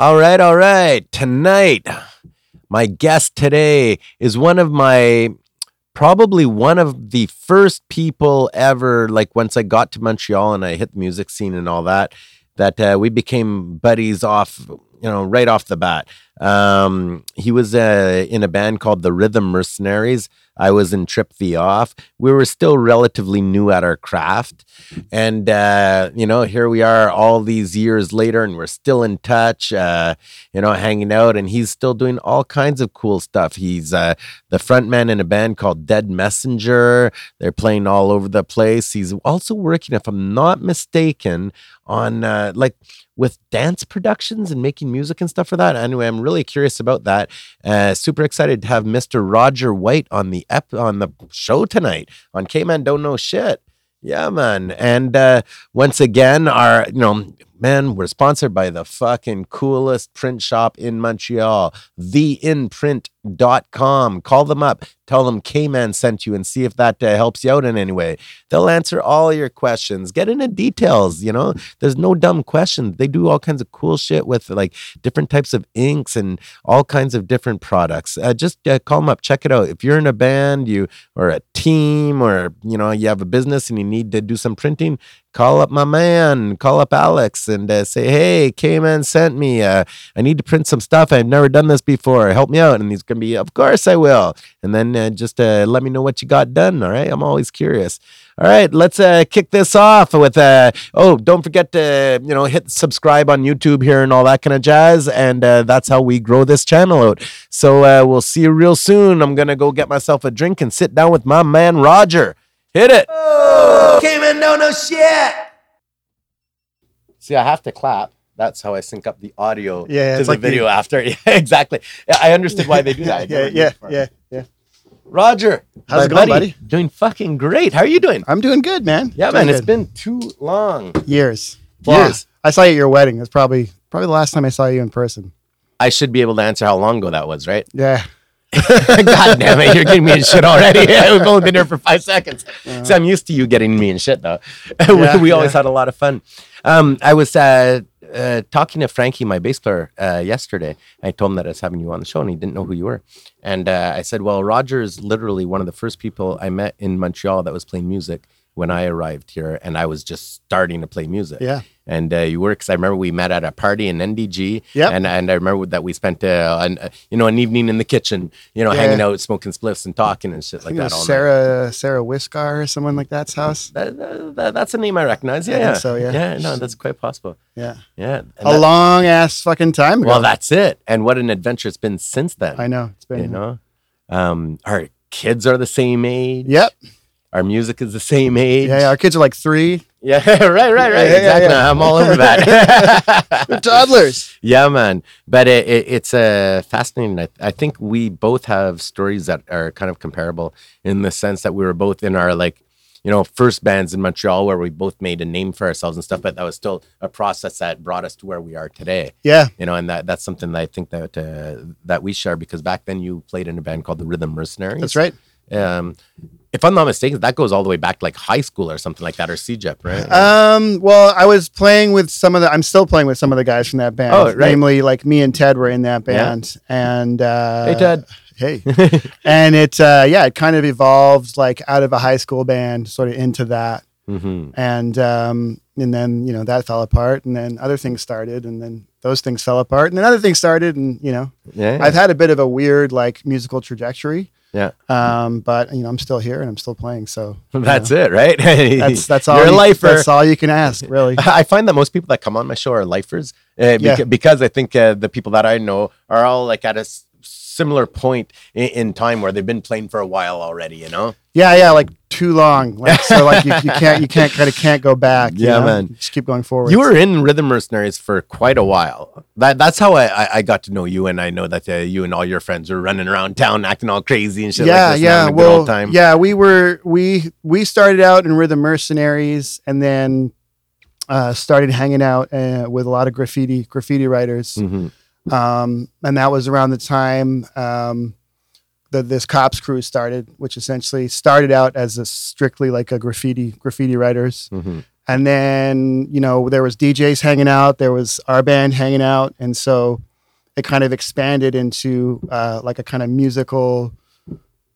All right, all right. Tonight, my guest today is one of my probably one of the first people ever like once I got to Montreal and I hit the music scene and all that that uh, we became buddies off you know right off the bat. Um, he was uh, in a band called the Rhythm Mercenaries. I was in Trip the Off. We were still relatively new at our craft. And, uh, you know, here we are all these years later and we're still in touch, uh, you know, hanging out. And he's still doing all kinds of cool stuff. He's uh, the frontman in a band called Dead Messenger. They're playing all over the place. He's also working, if I'm not mistaken, on uh, like with dance productions and making music and stuff for that. Anyway, I'm really curious about that. Uh, super excited to have Mr. Roger White on the ep- on the show tonight on K Man Don't Know Shit. Yeah, man. And uh, once again, our you know man, we're sponsored by the fucking coolest print shop in Montreal, theinprint.com. Call them up, tell them K Man sent you, and see if that uh, helps you out in any way. They'll answer all your questions. Get into details, you know, there's no dumb questions. They do all kinds of cool shit with like different types of inks and all kinds of different products. Uh, just uh, call them up, check it out. If you're in a band, you or a team, or you know, you have a business and you need to do some printing, call up my man, call up Alex, and uh, say, "Hey, K-Man sent me. Uh, I need to print some stuff. I've never done this before. Help me out." And he's gonna be, "Of course I will." And then uh, just uh, let me know what you got done. All right, I'm always curious. All right, let's uh, kick this off with. Uh, oh, don't forget to you know hit subscribe on YouTube here and all that kind of jazz. And that's how we grow this channel out. So we'll see you real soon. I'm gonna go get myself a drink and sit down with my man Roger. Hit it. Oh, came in, no, no shit. See, I have to clap. That's how I sync up the audio yeah, to the like video the... after. Yeah, exactly. Yeah, I understood why they do that. yeah, yeah, yeah, yeah. Roger, how's it going, buddy? Doing fucking great. How are you doing? I'm doing good, man. Yeah, doing man. Good. It's been too long. Years. Years. I saw you at your wedding. That's probably probably the last time I saw you in person. I should be able to answer how long ago that was, right? Yeah. God damn it, you're getting me in shit already. We've only been here for five seconds. Uh, so I'm used to you getting me in shit though. Yeah, we, we, always yeah. had a lot of fun. Um, I was uh, uh, talking to Frankie, my bass player, uh, yesterday. I told him that I was having you on the show and he didn't know who you were. And uh, I said, Well, Roger is literally one of the first people I met in Montreal that was playing music when I arrived here and I was just starting to play music. Yeah. And uh, you were, because I remember we met at a party in NDG. Yeah. And, and I remember that we spent, uh, an, uh, you know, an evening in the kitchen, you know, Yeah. hanging out, smoking spliffs and talking and shit I like that. all night. Sarah Sarah Whiskar or someone like that's house. That, that- that- that's a name I recognize. Yeah. I yeah. so, yeah. Yeah. No, that's quite possible. Yeah. Yeah. And A that- long ass fucking time ago. well, that's it. And what an adventure it's been since then. I know. It's been You know, um, our kids are the same age. Yep. Our music is the same age. Yeah, yeah, our kids are like three. Yeah, right, right, right. Yeah, yeah, exactly. yeah. I'm all over that. They're toddlers. yeah, man. But it, it, it's uh, fascinating. I, I think we both have stories that are kind of comparable in the sense that we were both in our like, you know, first bands in Montreal where we both made a name for ourselves and stuff. But that was still a process that brought us to where we are today. Yeah. You know, and that that's something that I think that uh, that we share because back then you played in a band called the Rhythm Mercenaries. That's right. Um, if I'm not mistaken, that goes all the way back to like high school or something like that, or CEGEP, right? Um, well, I was playing with some of the. I'm still playing with some of the guys from that band. Oh, right. Namely, like me and Ted were in that Yeah. band, and uh, hey, Ted. Hey, and it, uh, yeah, it kind of evolved like out of a high school band, sort of into that, hmm and um, and then you know that fell apart, and then other things started, and then those things fell apart, and then other things started, and you know, Yeah. I've had a bit of a weird like musical trajectory. Yeah. Um, but you know, I'm still here and I'm still playing. So That's know, it, right? That's that's all. You're a you- lifer. That's all you can ask, really. I find that most people that come on my show are lifers uh, beca- Yeah. because I think uh, the people that I know are all like at a s- similar point in, in time where they've been playing for a while already, you know? Yeah, yeah, like too long. Like so, like you, you can't you can't kind of can't go back. you Yeah, know? man. Just keep going forward. You were in Rhythm Mercenaries for quite a while. That That's how I, I, I got to know you, and I know that uh, you and all your friends were running around town acting all crazy and shit yeah, like this. yeah. Well, time. yeah, we were we we started out in Rhythm Mercenaries, and then uh, started hanging out uh, with a lot of graffiti graffiti writers. Mhm. um, and that was around the time um, that this cops crew started, which essentially started out as a strictly like a graffiti graffiti writers, Mhm. and then you know there was DJs hanging out, there was our band hanging out, and so it kind of expanded into uh, like a kind of musical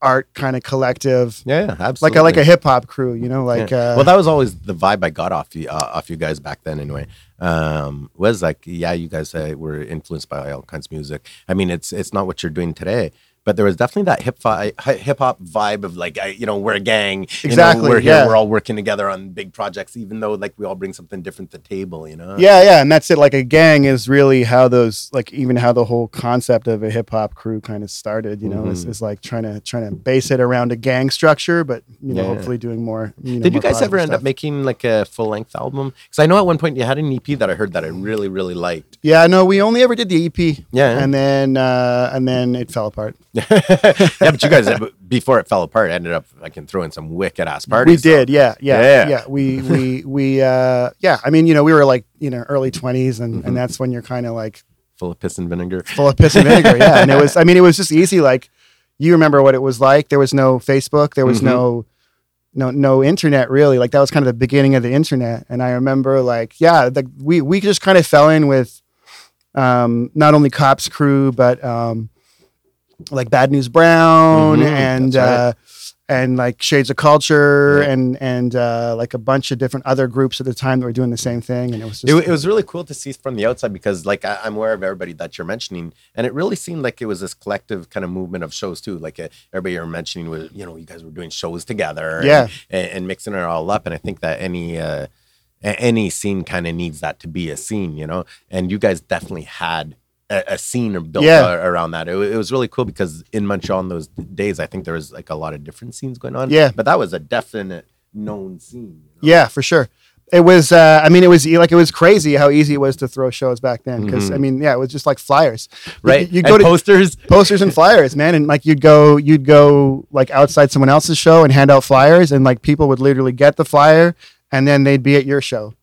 art kind of collective, Yeah, yeah, like a like a hip hop crew, you know, like Yeah. uh, well, that was always the vibe I got off you, uh, off you guys back then. Anyway, um, was like, yeah, you guys uh, were influenced by all kinds of music. I mean, it's it's not what you're doing today, but there was definitely that hip hip hop vibe of like, I, you know, we're a gang. you know, Exactly, we're here. yeah. We're all working together on big projects, even though like we all bring something different to the table. You know. Yeah, yeah, and that's it. Like a gang is really how those, like even how the whole concept of a hip hop crew kind of started. You know, is, Mhm. is like trying to trying to base it around a gang structure, but you know, Yeah. hopefully doing more. You know, Did you guys ever end up making like a full length album? Because I know at one point you had an EP that I heard that I really really liked. Yeah, no, we only ever did the EP, Yeah. and then uh, and then it fell apart. yeah, but you guys before it fell apart ended up I can throw in some wicked ass parties. we did, yeah, yeah, Yeah. yeah. We we we uh, yeah. I mean, you know, we were like you know early twenties, and Mm-hmm. and that's when you're kind of like full of piss and vinegar. full of piss and vinegar. Yeah, and it was. I mean, it was just easy. Like you remember what it was like. There was no Facebook. There was Mhm. no no no internet really. Like that was kind of the beginning of the internet. And I remember like yeah, the, we we just kind of fell in with um, not only Cops Crew but um, like Bad News Brown Mhm, and. right. Uh, and like Shades of Culture Yeah. and and uh, like a bunch of different other groups at the time that were doing the same thing, and it was just It, it was really cool to see from the outside because, like, I, I'm aware of everybody that you're mentioning, and it really seemed like it was this collective kind of movement of shows too. Like uh, everybody you're mentioning was, you know, you guys were doing shows together, Yeah. and, and mixing it all up. And I think that any uh, any scene kind of needs that to be a scene, you know. And you guys definitely had a, a scene built Yeah. a- around that. It, it was really cool because in Montreal in those days, I think there was like a lot of different scenes going on. Yeah. but that was a definite known scene. you know? Yeah, for sure. It was. Uh, I mean, it was like it was crazy how easy it was to throw shows back then. Because I mean, yeah, it was just like flyers, Mm-hmm. right. You, and go to posters. posters and flyers, man, and like you'd go, you'd go like outside someone else's show and hand out flyers, and like people would literally get the flyer, and then they'd be at your show.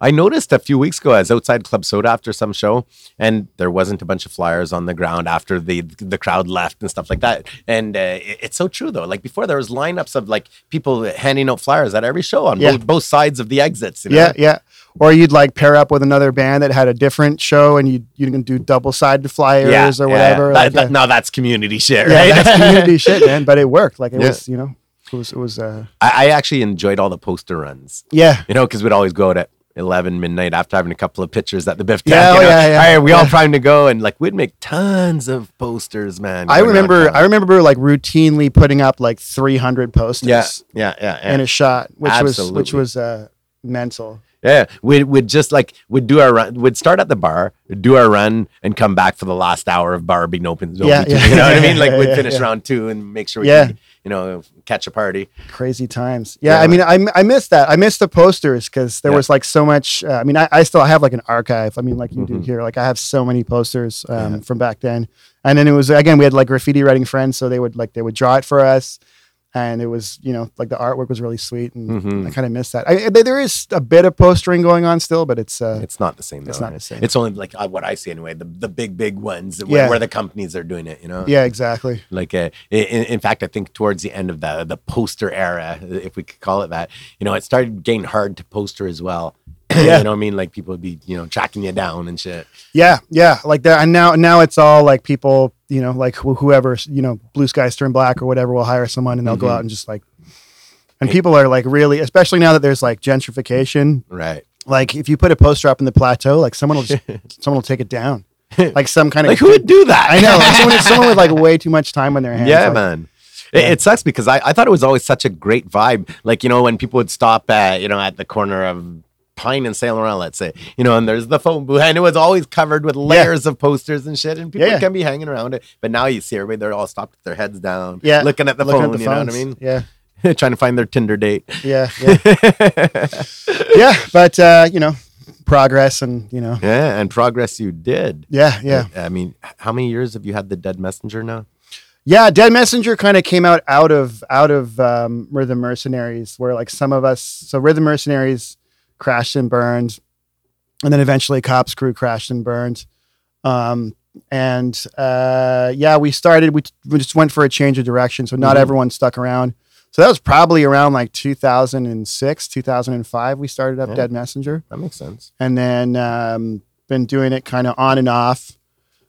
I noticed a few weeks ago I was outside Club Soda after some show, and there wasn't a bunch of flyers on the ground after the the crowd left and stuff like that. And uh, it- it's so true though. Like before, there was lineups of like people handing out flyers at every show on Yeah. both, both sides of the exits. You know? Yeah, yeah. Or you'd like pair up with another band that had a different show, and you you can do double sided flyers or yeah, whatever. That- like, that- now that's community shit, yeah, that's community shit, man. But it worked. Like it Yeah. was, you know, it was it was. uh I, I actually enjoyed all the poster runs. Yeah, You know, because we'd always go out at 11 midnight after having a couple of pictures at the Biff Yeah, oh, you know? yeah, yeah. All right, we all primed to go, and like we'd make tons of posters, man. I remember. I remember like routinely putting up like three hundred posters. yeah, yeah, yeah, yeah. in a shot, which was which was uh, mental. Yeah, we'd, we'd just like we'd do our run. We'd start at the bar, do our run, and come back for the last hour of bar being open. Yeah, open yeah. you know what I mean? Like we'd Yeah, finish yeah. round two and make sure we Yeah. could, you know catch a party. Crazy times. Yeah. I mean, I I missed that. I missed the posters because there was like so much. Uh, I mean, I, I still have like an archive. I mean, like you do Mhm. here. Like I have so many posters um, from back then. And then it was again we had like graffiti writing friends, so they would like they would draw it for us, and it was you know like the artwork was really sweet, and Mhm. I kind of miss that. I, there there is a bit of postering going on still, but it's uh, It's not the same. Though. It's not the same. It's only like uh, what I see anyway. The the big big ones where, Yeah. where the companies are doing it. You know. yeah, exactly. Like uh, in, in fact, I think towards the end of the the poster era, if we could call it that, you know, it started getting hard to poster as well. Yeah. you know what I mean? Like people would be, you know, tracking you down and shit. Yeah, yeah, like that. And now, now it's all like people, you know, like wh- whoever, you know, Blue Skies Turn Black or whatever will hire someone and they'll go Mhm. out and just like, and people are like really, especially now that there's like gentrification. Right. Like if you put a poster up in the plateau, like someone will just, someone will take it down, like some kind of Like who would do that? I know, like someone, someone with like way too much time on their hands. yeah, like, man. It, Yeah. it sucks because I, I thought it was always such a great vibe. Like, you know, when people would stop at, you know, at the corner of Pine and Saint Laurent, let's say, you know, and there's the phone booth, and it was always covered with layers of posters and shit, and people Yeah. can be hanging around it. But now you see everybody, they're all stopped with their heads down, Yeah, looking at the looking phone, at the you know what I mean? Yeah, Trying to find their Tinder date. yeah, yeah, yeah. But uh, you know, progress and you know, yeah, and progress you did. yeah, yeah. I mean, how many years have you had the Dead Messenger now? Yeah, Dead Messenger kind of came out out of out of um, Rhythm Mercenaries, where like some of us, so Rhythm Mercenaries crashed and burned, and then eventually Cops Crew crashed and burned, um, and uh, yeah, we started. We, we just went for a change of direction, so not Mhm. everyone stuck around. So that was probably around like 2006, 2005. We started up Yeah. Dead Messenger, That makes sense. and then um, been doing it kind of on and off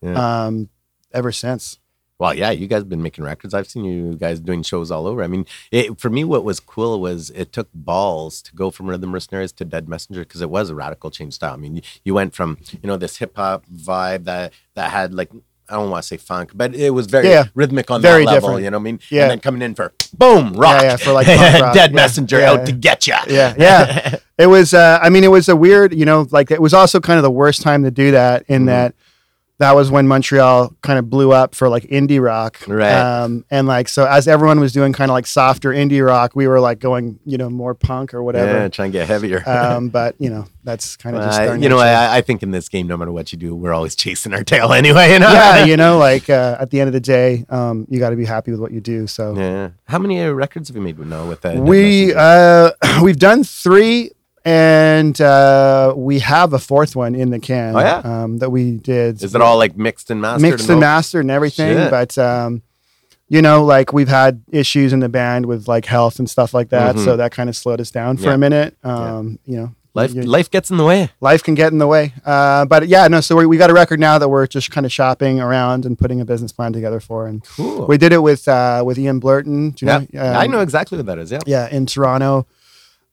Yeah. um, ever since. Well, yeah, you guys have been making records. I've seen you guys doing shows all over. I mean, it, for me, what was cool was it took balls to go from Rhythm Mercenaries to Dead Messenger because it was a radical change style. I mean, you, you went from you know this hip hop vibe that that had like I don't want to say funk, but it was very Yeah. rhythmic on Very that level. different. You know what I mean? Yeah. And then coming in for boom rock, yeah, for like rock. Dead Yeah, Messenger yeah, out to get you. Yeah, yeah. It was. Uh, I mean, it was a weird. You know, like it was also kind of the worst time to do that. In Mhm. that, that was when Montreal kind of blew up for like indie rock. Right. Um, and like so, as everyone was doing kind of like softer indie rock, we were like going, you know, more punk or whatever. Yeah, whatever. try and get heavier. um, but you know, that's kind of just Uh, you know. I, I think in this game, no matter what you do, we're always chasing our tail anyway. You know? yeah, you know, like uh, at the end of the day, um, you got to be happy with what you do. So Yeah. How many uh, records have you made with now with that? we uh, we've done three, and uh, we have a fourth one in the can. Oh, yeah? um, that we did. Is it all like mixed and mastered? mixed and all- mastered and everything? Shit. But um, you know, like we've had issues in the band with like health and stuff like that, Mhm. so that kind of slowed us down for Yeah. a minute. Um, You know, Life, life gets in the way. life can get in the way. Uh, but yeah, no. So we, we got a record now that we're just kind of shopping around and putting a business plan together for, and Cool. we did it with uh, with Ian Blurton. Do you yeah. know? I Um, know exactly what that is. Yeah. Yeah, in Toronto.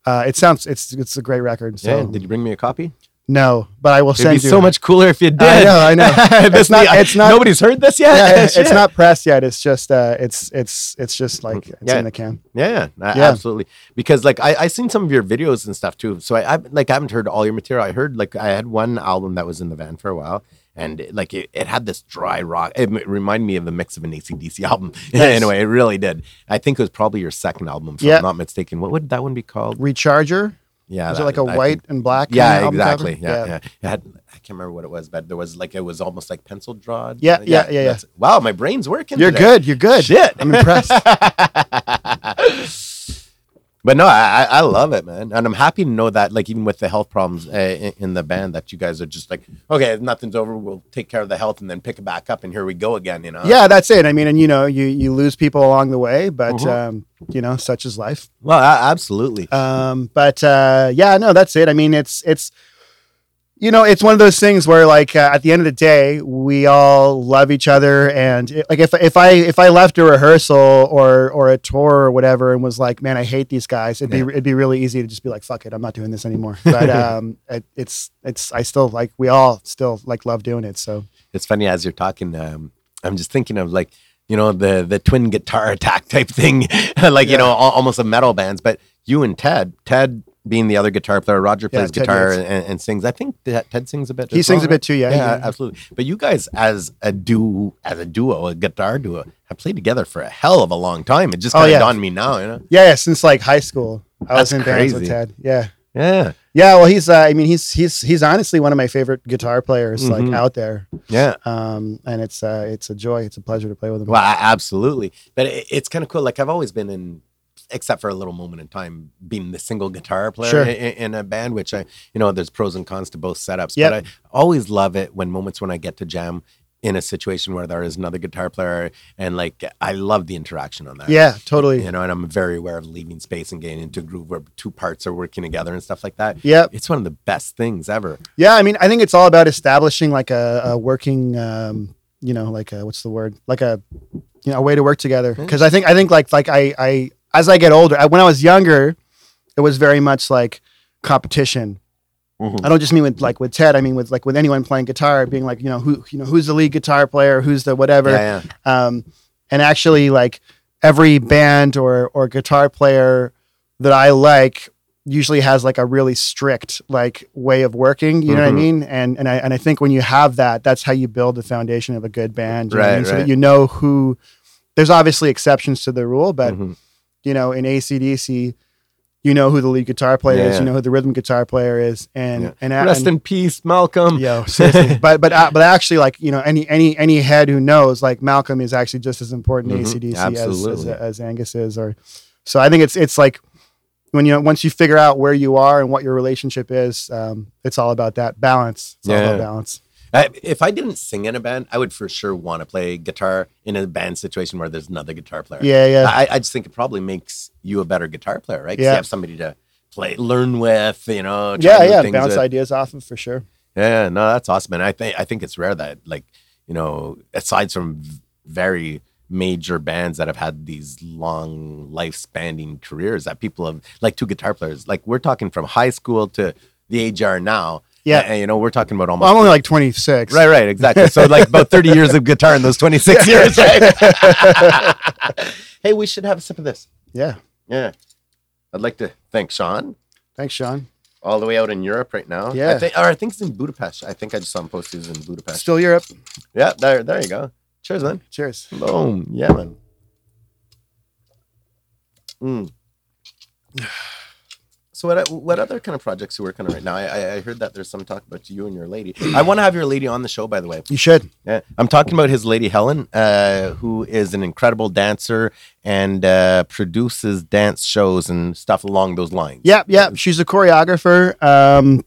Uh, it sounds it's it's a great record. So Yeah. Did you bring me a copy? no, but I will It'd send be you. so much cooler if you did. I know, I know. It's not- it's not- Nobody's heard this yet. Yeah, it's Shit. not pressed yet. It's just uh, it's it's it's just like it's Yeah. in the can. Yeah, yeah, Yeah. absolutely. Because like I I seen some of your videos and stuff too. So I, I like I haven't heard all your material. I heard like I had one album that was in the van for a while. And it- like it, it had this dry rock. It m- reminded me of the mix of an ACDC album. Nice. anyway, it really did. I think it was probably your second album, if Yeah. I'm not mistaken. What would that one be called? Recharger. Yeah, Is that- it like a I white think- and black? yeah, of album cover? exactly. Yeah, yeah, It had I can't remember what it was, but there was like it was almost like pencil drawn. Yeah, yeah, yeah, yeah. Wow, my brain's working. You're today. good. You're good. Shit. I'm impressed. but no, I, I I love it, man, and I'm happy to know that, like, even with the health problems uh, in, in the band, that you guys are just like, okay, nothing's over. We'll take care of the health and then pick it back up, and here we go again. You know? yeah, that's it. I mean, and you know, you you lose people along the way, but Mhm. um, you know, such is life. Well, a- absolutely. Um, but uh, yeah, no, that's it. I mean, it's it's you know, it's one of those things where like uh, at the end of the day, we all love each other, and it, like if if I if I left a rehearsal or or a tour or whatever and was like, man, I hate these guys, it'd Yeah. be it'd be really easy to just be like, fuck it, I'm not doing this anymore. But um, it, it's it's I still like we all still like love doing it. So it's funny as you're talking. Um, I'm just thinking of like you know the the twin guitar attack type thing, like you know al- almost a metal bands. But you and Ted, Ted being the other guitar player, Roger plays Ted guitar and, and sings. I think that Ted sings a bit. he sings well, a bit too. Yeah, yeah, yeah. absolutely. But you guys, as a duo, as a duo, a guitar duo, have played together for a hell of a long time. It just Oh, kind of yeah. dawned on me now. You know? yeah, yeah, since like high school, I was That's in bands with. Ted. Yeah. Yeah, Yeah, well, he's. Uh, I mean, he's he's he's honestly one of my favorite guitar players, Mhm. like out there. yeah. Um, and it's uh, it's a joy. It's a pleasure to play with him. Well, absolutely. But it, it's kind of cool. Like I've always been in, except for a little moment in time, being the single guitar player Sure. in, in a band. Which I, you know, there's pros and cons to both setups. Yep. But I always love it when moments when I get to jam in a situation where there is another guitar player, and like I love the interaction on that. Yeah, totally. You know, and I'm very aware of leaving space and getting into a groove where two parts are working together and stuff like that. Yeah. It's one of the best things ever. Yeah, I mean, I think it's all about establishing like a, a working, um, you know, like a, what's the word, like a, you know, a way to work together. Because I think I think like like I I as I get older, I, when I was younger, it was very much like competition. Mhm. I don't just mean with like with Ted. I mean with like with anyone playing guitar, being like you know who you know who's the lead guitar player, who's the whatever. Yeah, yeah. um, and actually like every band or or guitar player that I like usually has like a really strict like way of working you know what I Mhm. mean and and I and I think when you have that that's how you build the foundation of a good band you know what I Right, so that you know who there's obviously exceptions to the rule but Mhm. You know in ACDC you know who the lead guitar player is you know who the rhythm guitar player is and Yeah. and Rest and, in peace, Malcolm. Yo, but but uh, but actually, like you know, any any any head who knows, like Malcolm is actually just as important to Mhm. ACDC as, as as Angus is. Or so I think it's it's like when you know once you figure out where you are and what your relationship is, um, it's all about that balance. It's all Yeah. about balance. I, if I didn't sing in a band, I would for sure want to play guitar in a band situation where there's another guitar player. Yeah, yeah. I, I just think it probably makes you a better guitar player, right? Yeah. You have somebody to play, learn with, you know. yeah, yeah. Bounce with. ideas off of for sure. Yeah, no, that's awesome, and I think I think it's rare that like you know, aside from very major bands that have had these long life-spanning careers, that people have like two guitar players, like we're talking from high school to the age you are now. Yeah. and, you know, we're talking about almost. Well, I'm only like 26. Right, right, exactly. So like about 30 years of guitar in those 26 years, right? hey, we should have a sip of this. Yeah. Yeah. I'd like to thank Sean Thanks, Sean. all the way out in Europe right now. Yeah. I think, or I think it's in Budapest. I think I just saw him post he was in Budapest. Still Europe. Yeah, there, there you go. Cheers, man. Cheers. Boom. Yeah, man. Mm. So what what other kind of projects you working on right now? I, I- heard that there's some talk about you and your lady. I want to have your lady on the show, by the way. You should. Yeah, I'm talking about his lady Helen, uh, who is an incredible dancer and uh, produces dance shows and stuff along those lines. Yeah, yeah. She's a choreographer. Um,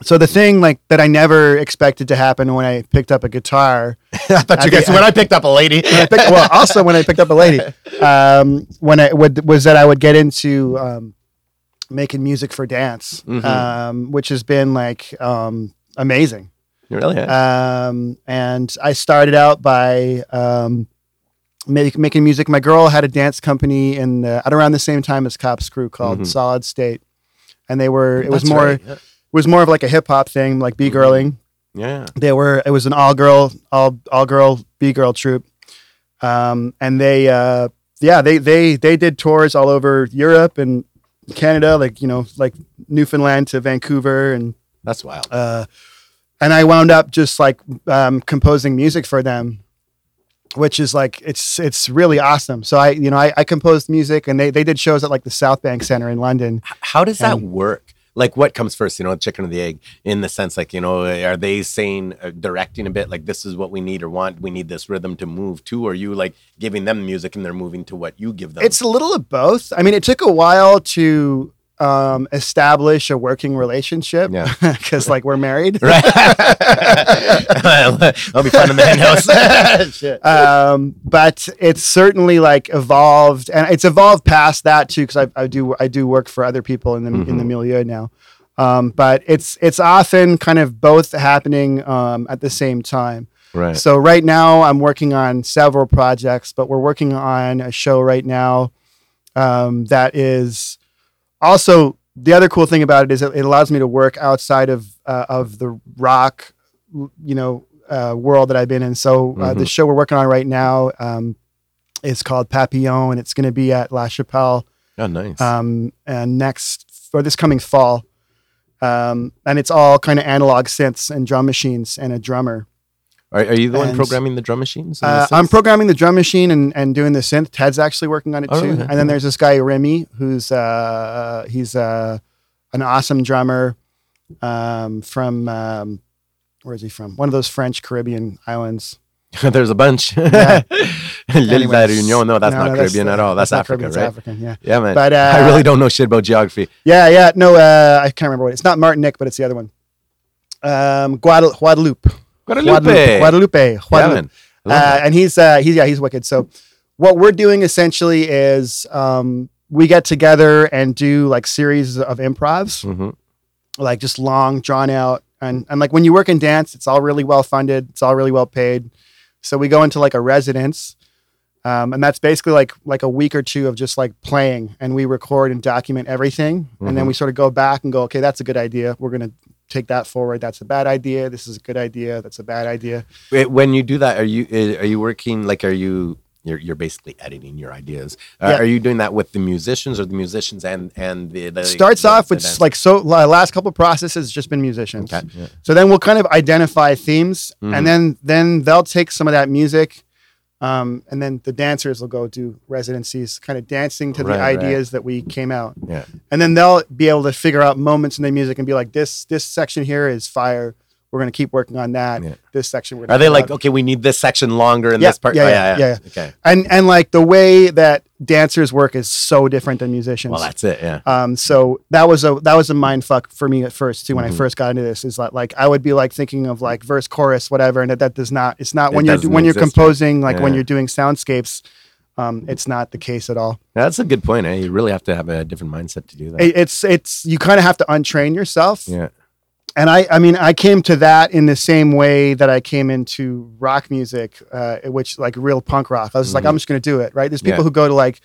so the thing like that I never expected to happen when I picked up a guitar. I thought you guys. When I picked up a lady, picked, well, also when I picked up a lady, um, when I would was that I would get into um, making music for dance, Mhm. um, which has been like um, amazing. You really? Um, and I started out by um, make, making music. My girl had a dance company in the, at around the same time as Cops Crew called Mhm. Solid State, and they were it was That's more right, yeah. it was more of like a hip hop thing, like b girling. Yeah. They were it was an all girl all all girl b girl troupe, um, and they uh, yeah they they they did tours all over Europe and Canada, like you know like Newfoundland to Vancouver and That's wild. uh, and I wound up just like um, composing music for them, which is like it's it's really awesome. So I you know I, I composed music and they they did shows at like the South Bank Center in London. How does that work? Like, what comes first? You know, chicken or the egg? In the sense, like, you know, are they saying, uh, directing a bit, like, this is what we need or want? We need this rhythm to move to. Or are you like giving them music and they're moving to what you give them? It's a little of both. I mean, it took a while to um, establish a working relationship Yeah. because like we're married. right. I'll be fun in the hen house. Um, but it's certainly like evolved, and it's evolved past that too. Because I, I do I do work for other people in the in the Mhm. milieu now, um, but it's it's often kind of both happening um, at the same time. Right. So right now I'm working on several projects, but we're working on a show right now um, that is also the other cool thing about it is it, it allows me to work outside of uh, of the rock, you know, uh, world that I've been in. So uh, the Mhm. show we're working on right now um, is called Papillon, and it's going to be at La Chapelle Oh, nice. um, and next for this coming fall. Um, and it's all kind of analog synths and drum machines and a drummer. Are, are you the one programming the drum machines? and the Uh, I'm programming the drum machine and, and doing the synth. Ted's actually working on it Oh, too. really? And then there's this guy Remy, who's uh, he's uh, an awesome drummer um, from um, where is he from? One of those French Caribbean islands. There's a bunch. Yeah. L'Île. La Réunion. No, that's No, not no, Caribbean at all. That's, not Africa, Caribbean, right? African, yeah. Yeah, man. But uh, I really don't know shit about geography. Yeah, yeah. No, uh, I can't remember what it's not Martinique, but it's the other one. Um, Guadal- Guadeloupe. Guadalupe. Guadalupe. Yeah, Guadeloupe. man. I love uh, and he's uh, he's yeah he's wicked. So what we're doing essentially is um, we get together and do like series of improvs, Mhm. like just long, drawn out, and and like when you work in dance, it's all really well funded, it's all really well paid. So we go into like a residence. Um, and that's basically like like a week or two of just like playing, and we record and document everything, and then Mhm. we sort of go back and go, okay, that's a good idea. We're gonna take that forward. That's a bad idea. This is a good idea. That's a bad idea. When you do that, are you uh, are you working like are you you're, you're basically editing your ideas? Uh, Yeah. Are you doing that with the musicians or the musicians and and the, the starts the- off with like so last couple processes just been musicians Okay. Yeah. so then we'll kind of identify themes Mhm. and then then they'll take some of that music um, and then the dancers will go do residencies kind of dancing to the Right, right. ideas that we came out Yeah. and then they'll be able to figure out moments in the music and be like this this section here is fire we're gonna keep working on that. Yeah. This section, we're Are they like out." okay, we need this section longer in Yeah, this part? yeah, Oh, yeah, yeah. Okay. and and like the way that dancers work is so different than musicians. Well, that's it. Yeah. Um, so that was a that was a mind fuck for me at first too. When Mhm. I first got into this, is like like I would be like thinking of like verse, chorus, whatever, and that, that does not. It's not It when you're when you're composing, like when you're doing soundscapes. Um, it's not the case at all. That's a good point. Eh? You really have to have a different mindset to do that. It, it's it's you kind of have to untrain yourself. yeah. And I I mean I came to that in the same way that I came into rock music, uh, which like real punk rock. I was just like. I'm just gonna do it. Right? There's people Yeah. who go to like.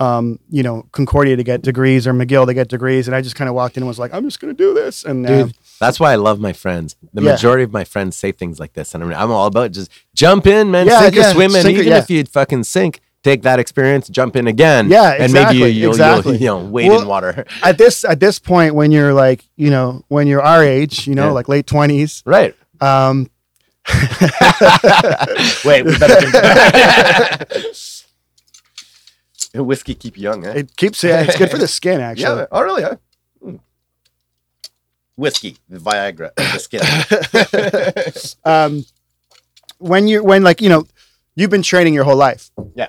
Um, you know, Concordia to get degrees or McGill to get degrees, and I just kind of walked in and was like, "I'm just gonna do this." And uh, Dude, that's why I love my friends. The Yeah. majority of my friends say things like this, and I'm, I'm all about just jump in, man, Yeah, sink or swim, and even if you fucking sink, take that experience, jump in again. Yeah, and maybe you, exactly, you'll, exactly. you know wade Well, in water. at this at this point when you're like you know when you're our age you know Yeah. like late 20s right. um Wait, we better drink that. Whiskey keep you young, eh? it keeps yeah, it's good for the skin actually yeah. Oh, really? Huh? Mm. Whiskey, the Viagra, the skin. um when you when like you know you've been training your whole life Yeah.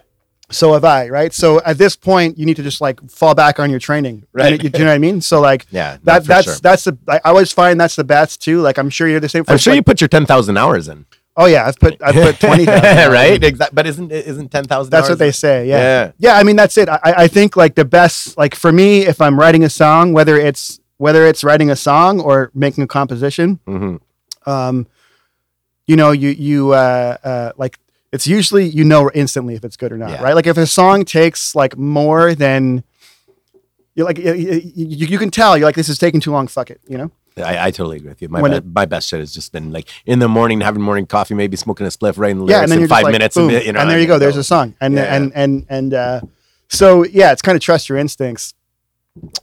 So have i right so at this point you need to just like fall back on your training Right. You, do you know what i mean so like yeah, that that's sure. that's the I always find that's the best too like i'm sure you're the same I'm sure like- you put your ten thousand hours in. oh yeah i've put i've put 20 right? Exactly. But isn't isn't ten thousand? That's what they say. Yeah. Yeah. yeah. I mean, that's it. I, I think like the best, like for me, if I'm writing a song, whether it's whether it's writing a song or making a composition, hmm um, you know, you you uh, uh, like it's usually you know instantly if it's good or not, Yeah. right? Like if a song takes like more than you like, you, you, you can tell you're like this is taking too long. Fuck it, you know. I, I totally agree with you. My be- it- my best shit has just been like in the morning having morning coffee, maybe smoking a spliff, writing lyrics yeah, and then in five like, minutes, boom, and, you know, and there you go. There's a song, and Yeah. and and and uh, so yeah, it's kind of trust your instincts.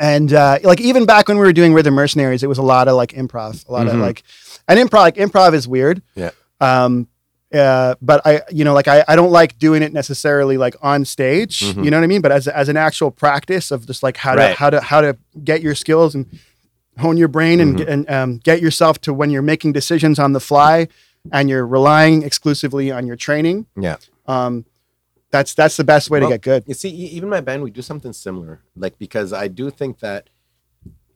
And uh, like even back when we were doing Rhythm Mercenaries, it was a lot of like improv, a lot of Mhm. like, and improv, like improv is weird. Yeah. Um. Uh, but I, you know, like I, I don't like doing it necessarily like on stage. Mhm. You know what I mean? But as as an actual practice of just like how to how to how to get your skills and hone your brain and Mhm. and um, get yourself to when you're making decisions on the fly and you're relying exclusively on your training Yeah. um, that's that's the best way Well, to get good. You see, even my band, we do something similar. Like because I do think that,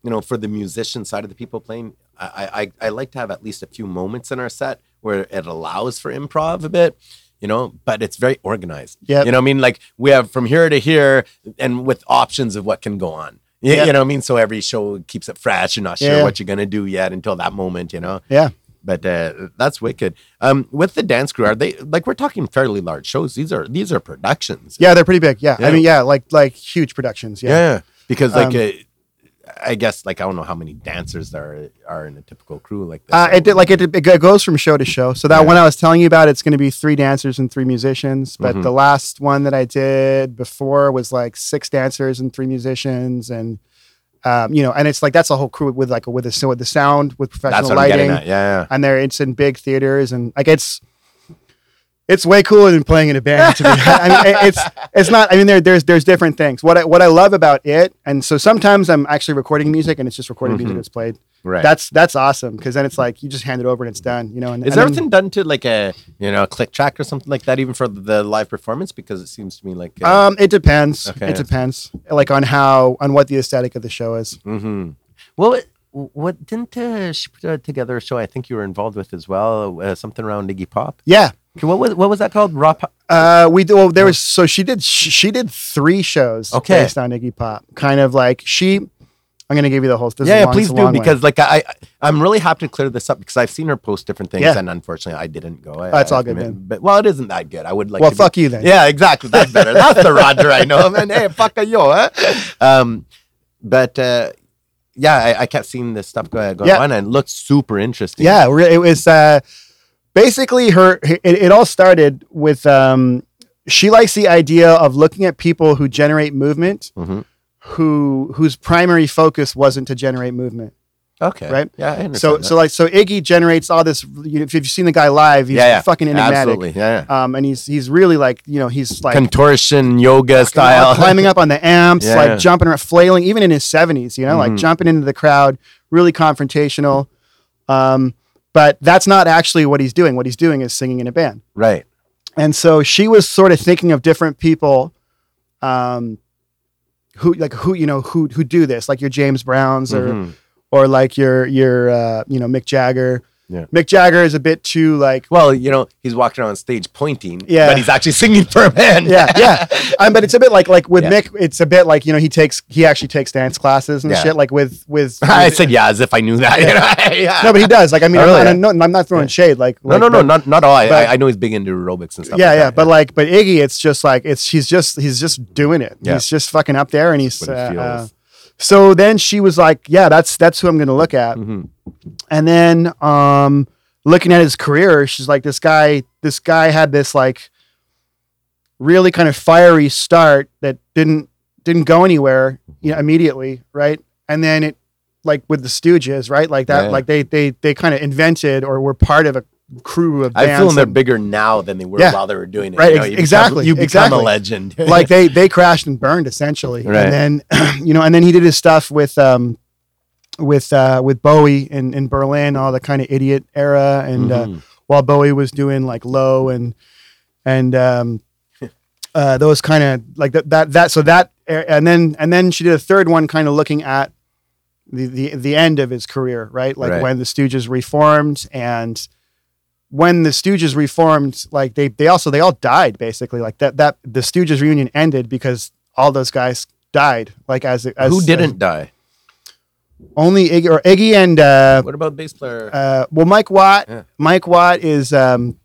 you know, for the musician side of the people playing, I I, I like to have at least a few moments in our set where it allows for improv a bit. You know, but it's very organized. Yeah. You know, what I mean, like we have from here to here, and with options of what can go on. You, Yeah. you know what I mean? So every show keeps it fresh. You're not sure Yeah. what you're gonna do yet until that moment. You know. Yeah. But uh, that's wicked. Um, with the dance crew, are they like we're talking fairly large shows? These are these are productions. Yeah, they're pretty big. Yeah. Yeah. I mean, yeah, like like huge productions. Yeah, Yeah. because like Um, uh, I guess like I don't know how many dancers there are, are in a typical crew like this. Uh, it did, like it, it goes from show to show. So that Yeah. one I was telling you about, it's going to be three dancers and three musicians. But Mhm. the last one that I did before was like six dancers and three musicians, and um, you know, and it's like that's a whole crew with like with the with the sound with professional what I'm getting lighting, at. Yeah, and there it's in big theaters, and like it's it's way cooler than playing in a band. To be, I mean, it's it's not. I mean, there, there's there's different things. What I, what I love about it, and so sometimes I'm actually recording music, and it's just recording music Mhm. that's played. right. That's that's awesome because then it's like you just hand it over and it's done. You know. And, Is and then- everything done to like a you know a click track or something like that, even for the live performance? Because it seems to me like uh, Um, it depends. Okay. It depends, like on how on what the aesthetic of the show is. hmm Well, it, what didn't uh, she put uh, together a show? I think you were involved with as well, uh, something around Iggy Pop. Yeah. Okay, what was what was that called? Raw. Pop? Uh, we do. Well, there was so she did she, she did three shows Okay. based on Iggy Pop. Kind of like she. I'm gonna give you the whole. This yeah, yeah, long- please do because like I, I I'm really happy to clear this up because I've seen her post different things Yeah. and unfortunately I didn't go. I, Oh, it's I all good. But well, it isn't that good. I would like. well, to be- fuck you then. Yeah, exactly. That's better. That's the Roger I know. And hey, fuck you, huh? Um, but uh, yeah, I, I kept seeing this stuff go, going Yeah. on and it looked super interesting. Yeah, it was uh, basically her. It, it all started with um, she likes the idea of looking at people who generate movement, Mhm. who whose primary focus wasn't to generate movement. Okay. Right? Yeah. So that. so like so Iggy generates all this. You know, if you've seen the guy live, he's yeah, yeah, fucking enigmatic. Absolutely. Yeah. yeah. Um, and he's he's really like you know he's like Contortion yoga style. climbing up on the amps, Yeah. like jumping around, flailing, even in his seventies. You know, like Mhm. jumping into the crowd, really confrontational. Um, but that's not actually what he's doing. What he's doing is singing in a band. Right. And so she was sort of thinking of different people, um, who like who you know who who do this, like your James Browns or Mhm. or like your your uh, you know Mick Jagger. Yeah. Mick Jagger is a bit too like Well, you know, he's walking around stage pointing, Yeah. but he's actually singing for a band. yeah yeah. Um, but it's a bit like like with Yeah. Mick, it's a bit like you know he takes he actually takes dance classes and Yeah. shit. Like with with, I with- said yeah, as if I knew that. you know? yeah. no, but he does. Like I mean, Oh, I'm, not, I'm not throwing shade. Like no, like, no, no, but- not not all. I, but- I, I know he's big into aerobics and stuff. yeah, like yeah, that, but like, but Iggy, it's just like it's he's just he's just doing it. Yeah. He's just fucking up there, and he's That's what it uh, uh. So. Then she was like, "Yeah, that's that's who I'm going to look at." Mhm. And then, um, looking at his career, she's like, "This guy, this guy had this like really kind of fiery start that didn't didn't go anywhere, you know, immediately, right? And then it, like with the Stooges, right? Like that, Yeah. like they they they kind of invented or were part of a crew of I bands feel they're bigger now than they were Yeah. while they were doing it. Right, You know, you become- exactly, you become exactly. a legend. like they they crashed and burned essentially Right. and then you know and then he did his stuff with um with uh with bowie in in berlin all the kind of idiot era and uh, Mhm. while bowie was doing like low and and um uh those kind of like that that that so that and then and then she did a third one kind of looking at the the the end of his career right like Right. when the stooges reformed and when the Stooges reformed, like they they also they all died basically. Like that that the Stooges reunion ended because all those guys died. Like as, as Who didn't die? only Iggy or Iggy and uh, What about bass player? uh, well Mike Watt. Yeah. Mike Watt is um,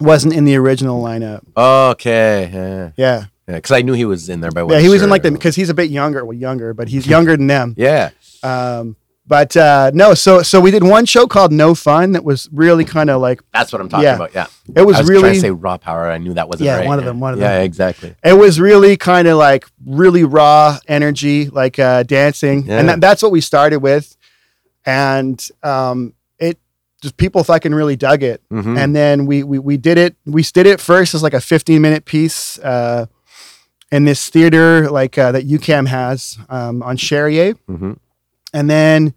wasn't in the original lineup. okay, yeah, Yeah, yeah. Because I knew he was in there, by. Yeah, he was in like the because he's a bit younger. Well, younger, but he's younger than them. Yeah, Um, but uh, no, so so we did one show called No Fun that was really kind of like that's what I'm talking Yeah. about. Yeah, it was, I was really trying to say raw power. I knew that wasn't Yeah, right. one of them, one of them. yeah, them. exactly. it was really kind of like really raw energy, like uh, dancing, Yeah. and that, that's what we started with, and um, it just people fucking really dug it, Mhm. and then we, we we did it. We did it first as like a 15 minute piece uh, in this theater like uh, that UQAM has um, on Cherrier, Mhm. And then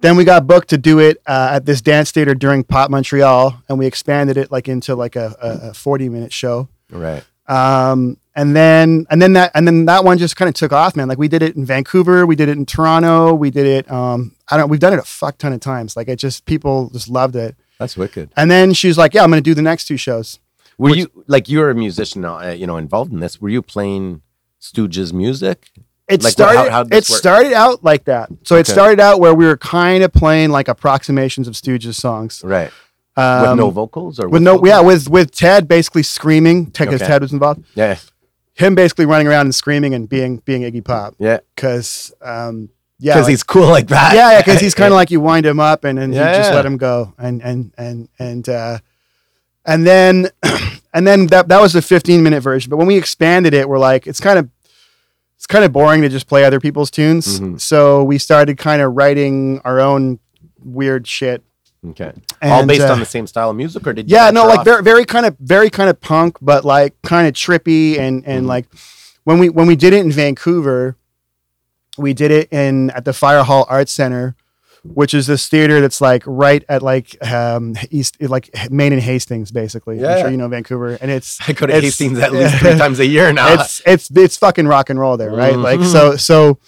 then we got booked to do it uh, at this dance theater during Pop Montreal, and we expanded it like into like a, a, a 40 minute show Right. um, and then and then that and then that one just kind of took off, man. Like we did it in Vancouver, we did it in Toronto, we did it. Um, I don't. We've done it a fuck ton of times. Like it just people just loved it. That's wicked. And then she's like, "Yeah, I'm gonna do the next two shows." Were Which- you like you're a musician, uh, you know, involved in this? Were you playing Stooges music? It Like, started. how- it work? started out like that. So it started out where we were kind of playing like approximations of Stooges songs. Right. Um, with no vocals or with no, vocals? yeah, with with Ted basically screaming because Okay. Ted was involved. yeah, Him basically running around and screaming and being being Iggy Pop yeah. because um, yeah, Because like- he's cool like that. yeah, yeah, because he's kind of like you wind him up and then you just Yeah. let him go, and and and and uh, and then and then that that was the 15 minute version. But when we expanded it, we're like, it's kind of it's kind of boring to just play other people's tunes. Mhm. So we started kind of writing our own weird shit. Okay. All based uh, on the same style of music, or did you yeah, no, like off? very very kind of very kind of punk, but like kind of trippy and and Mhm. like when we when we did it in Vancouver, we did it in at the Fire Hall Arts Center, which is this theater that's like right at like um east like Main and Hastings, basically. I'm Yeah. sure you know Vancouver, and it's I go to it's- Hastings at least three times a year now. it's it's it's fucking rock and roll there, right? Like Mhm. so so.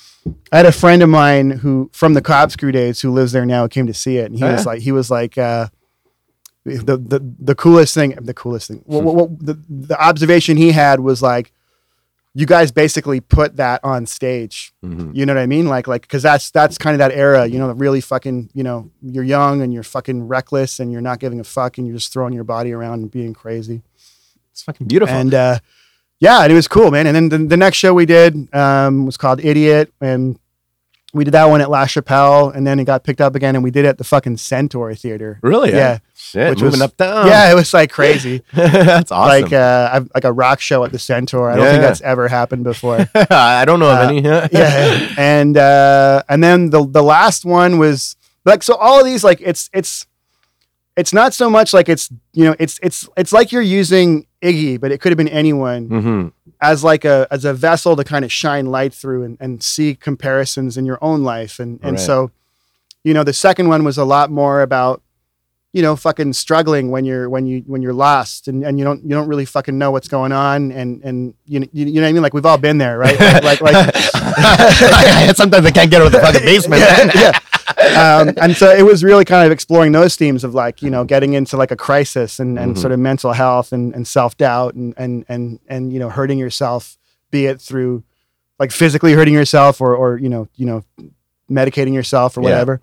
I had a friend of mine who from the Screw days who lives there now came to see it, and he Oh, was yeah? like he was like uh, the the the coolest thing the coolest thing what, what, what- the the observation he had was like you guys basically put that on stage Mhm. you know what i mean like like because that's that's kind of that era you know really fucking you know you're young and you're fucking reckless and you're not giving a fuck and you're just throwing your body around and being crazy It's fucking beautiful. and uh, yeah, and it was cool, man. And then the, the next show we did um, was called Idiot, and we did that one at La Chapelle, and then it got picked up again, and we did it at the fucking Centaur Theater. really? yeah. Shit, Which moving was- up down. Yeah, it was like crazy, that's awesome. like uh, like a rock show at the Centaur. I don't think that's ever happened before. I don't know of uh, any. yeah, and uh, and then the the last one was like so. All of these like it's it's it's not so much like it's you know it's it's it's like you're using Iggy, but it could have been anyone. hmm as like a as a vessel to kind of shine light through and, and see comparisons in your own life and and Right. so you know the second one was a lot more about you know, fucking struggling when you're when you when you're lost and, and you don't you don't really fucking know what's going on and and you know, you, you know what I mean? Like we've all been there, right? Like like, like Sometimes I can't get out of the fucking basement. yeah, yeah. Um, and so it was really kind of exploring those themes of like you know getting into like a crisis and, and Mhm. sort of mental health and, and self doubt and and and and you know hurting yourself, be it through like physically hurting yourself or or you know you know medicating yourself or Yeah. whatever.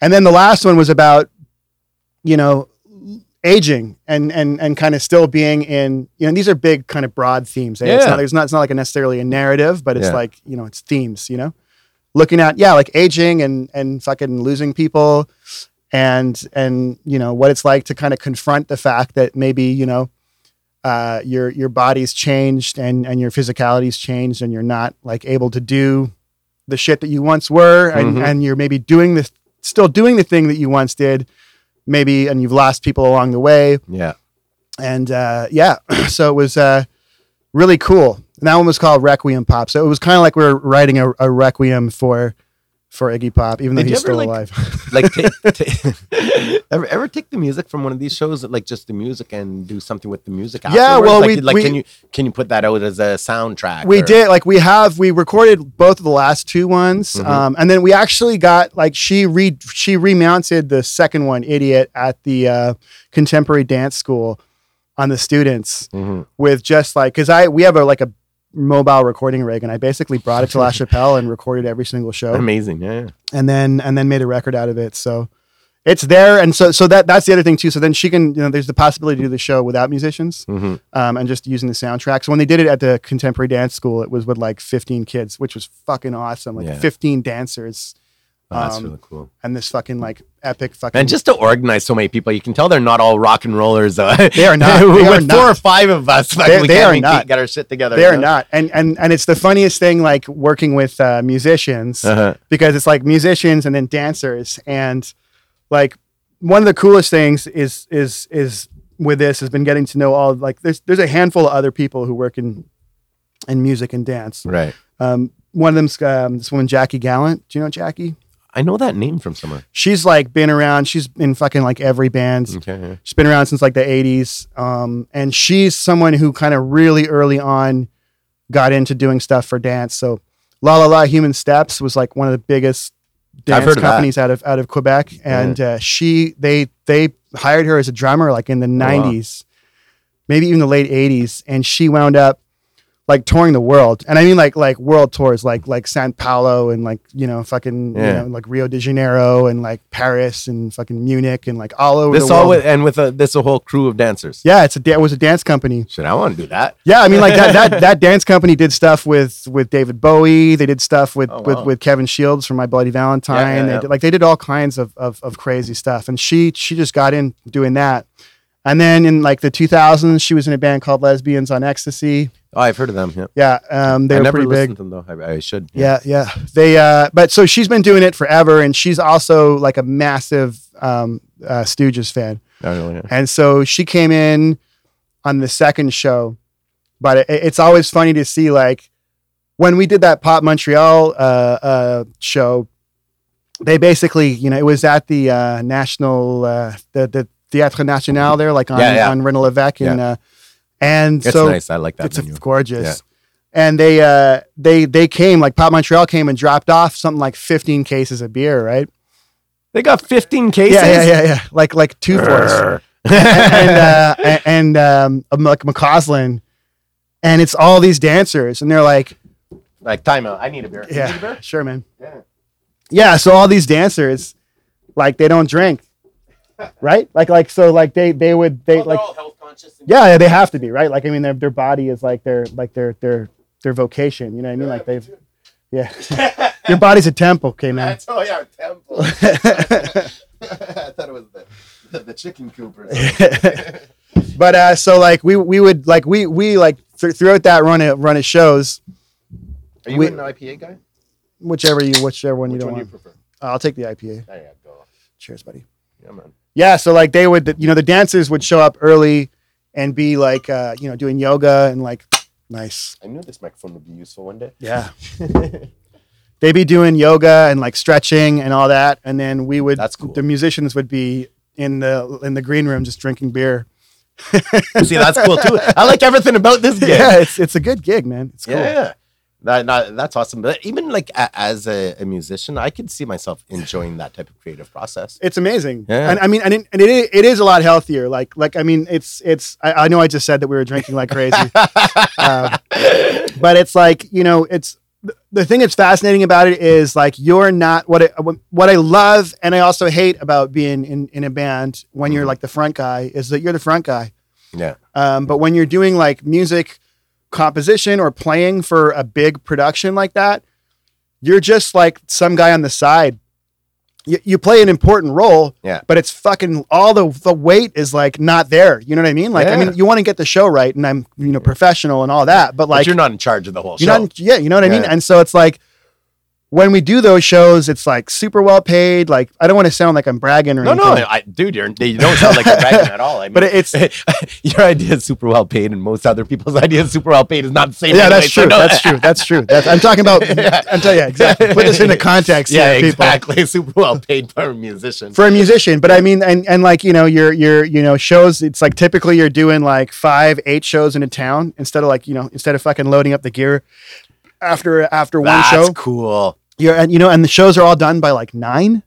And then the last one was about you know aging and and and kind of still being in you know these are big kind of broad themes eh? it's not there's not it's not like a necessarily a narrative but it's Yeah. like you know it's themes you know looking at yeah like aging and and fucking losing people and and you know what it's like to kind of confront the fact that maybe you know uh, your your body's changed and and your physicality's changed and you're not like able to do the shit that you once were and Mhm. and you're maybe doing this still doing the thing that you once did maybe and you've lost people along the way Yeah. and uh, yeah, so it was uh, really cool. And that one was called Requiem Pop. So it was kind of like we were writing a, a requiem for for Iggy Pop, even though Did he's ever, still like- alive. Like, take, ta- ever ever take the music from one of these shows, like just the music, and do something with the music? Yeah, afterwards? well, like, we- like we- can you can you put that out as a soundtrack? we or- did like we have we recorded both of the last two ones, Mhm. um, and then we actually got like she re she remounted the second one, Idiot, at the uh, Contemporary Dance School on the students Mhm. with just like because I we have a like a mobile recording rig, and I basically brought it to La Chapelle and recorded every single show. Amazing, yeah. and then and then made a record out of it. So it's there, and so so that that's the other thing too. So then she can you know there's the possibility to do the show without musicians Mhm. um, and just using the soundtrack. So when they did it at the Contemporary Dance School, it was with like 15 kids, which was fucking awesome. Like Yeah. 15 dancers Oh, that's Um, really cool. and this fucking like epic fucking. And just to organize so many people, you can tell they're not all rock and rollers. Though. They are not. They With are four not. or five of us, like, They- we they can't are not. get our shit together. they you are know? not, and and and it's the funniest thing, like working with uh, musicians. Uh-huh. because it's like musicians and then dancers and like one of the coolest things is is is with this has been getting to know all like there's there's a handful of other people who work in in music and dance. Right. Um, one of them's um, this woman Jackie Gallant. Do you know Jackie? I know that name from somewhere. She's like been around. She's in fucking like every band. Okay. She's been around since like the 80s. Um, and she's someone who kind of really early on got into doing stuff for dance. So La La La Human Steps was like one of the biggest dance heard of companies out of out of Quebec. And uh, she they they hired her as a drummer like in the Oh, wow. 90s, maybe even the late 80s. And she wound up like touring the world. And I mean like like world tours, like like San Paulo and like, you know, fucking Yeah. you know, like Rio de Janeiro and like Paris and fucking Munich and like all over This the all world. with, and with a, this a whole crew of dancers. Yeah, it's a it was a dance company. Should I want to do that. Yeah, I mean like that that that dance company did stuff with with David Bowie. They did stuff with Oh, with wow. with Kevin Shields from My Bloody Valentine. Yeah, yeah, They did, like they did all kinds of, of of crazy stuff. And she she just got in doing that. And then in like the 2000s, she was in a band called Lesbians on Ecstasy. Oh, I've heard of them. Yeah. Yeah, um, they I were never pretty big. to them though. I, I should. Yeah, yeah. They uh but so she's been doing it forever and she's also like a massive um uh Stooges fan. I don't yeah. And so she came in on the second show, but it, it's always funny to see like when we did that Pop Montreal uh, uh, show, they basically, you know, it was at the uh, national, uh, the the Théâtre National there, like on Yeah, yeah. on René Levesque, and uh, and It's so nice. I like that it's venue. gorgeous. And they uh they they came like Pop Montreal came and dropped off something like 15 cases of beer, right? They got 15 cases. Yeah, yeah, yeah, yeah. Like like two fours. Grr. and uh, and um, like McAuslan, and it's all these dancers, and they're like, like timeout. I need a beer. You need a yeah, beer? sure, man, Yeah. yeah. So all these dancers, like they don't drink, right? Like like so like they they would they like health conscious. yeah they have to be right. Like I mean their their body is like their like their their their vocation. You know what I mean? Like they've yeah. Your body's a temple, okay, man. oh yeah, a temple. I thought it was the the, the chicken coop but uh, so like we we would like we we like th- throughout that run of run of shows, Are you We- an IPA guy? whichever you whichever one you Which don't one do you want. prefer? I'll take the IPA. There you go. Cheers, buddy. Yeah, man. Yeah, so like they would, you know, the dancers would show up early and be like, uh, you know, doing yoga and like, nice. I knew this microphone would be useful one day. Yeah. They'd be doing yoga and like stretching and all that, and then we would. That's cool. The musicians would be in the in the green room just drinking beer. See, that's cool too. I like everything about this gig. Yeah, it's it's a good gig, man. It's cool. Yeah. That, that, that's awesome. But even like a, as a, a musician, I could see myself enjoying that type of creative process. It's amazing. Yeah. And I mean, and it, and it, it is a lot healthier. Like, like, I mean, it's, it's, I, I know I just said that we were drinking like crazy, uh, but it's like, you know, it's, the thing that's fascinating about it is like, you're not what I, what I love. And I also hate about being in, in a band when you're like the front guy is that you're the front guy. Yeah. Um, but when you're doing like music composition or playing for a big production like that, you're just like some guy on the side. You, you play an important role, Yeah. but it's fucking all the the weight is like not there. You know what I mean? Like, I mean, you want to get the show right, and I'm you know professional and all that, but But like you're not in charge of the whole you're show. not, yeah, you know what I mean? And so it's like when we do those shows, it's like super well paid. Like I don't want to sound like I'm bragging or no, anything. no, no, I, dude, you're, you don't sound like you're bragging at all. I mean, But it's- your idea is super well paid, and most other people's idea is super well paid is not the same. yeah, anyway, that's so true. no- That's true. That's true. That's, I'm talking about. I'm telling you exactly. Put this into context. yeah, here, exactly. Super well paid for a musician. for a musician but i mean and and like you know your your you know shows it's like typically you're doing like five eight shows in a town instead of like you know instead of fucking loading up the gear after after one that's show cool. you're and you know and the shows are all done by like nine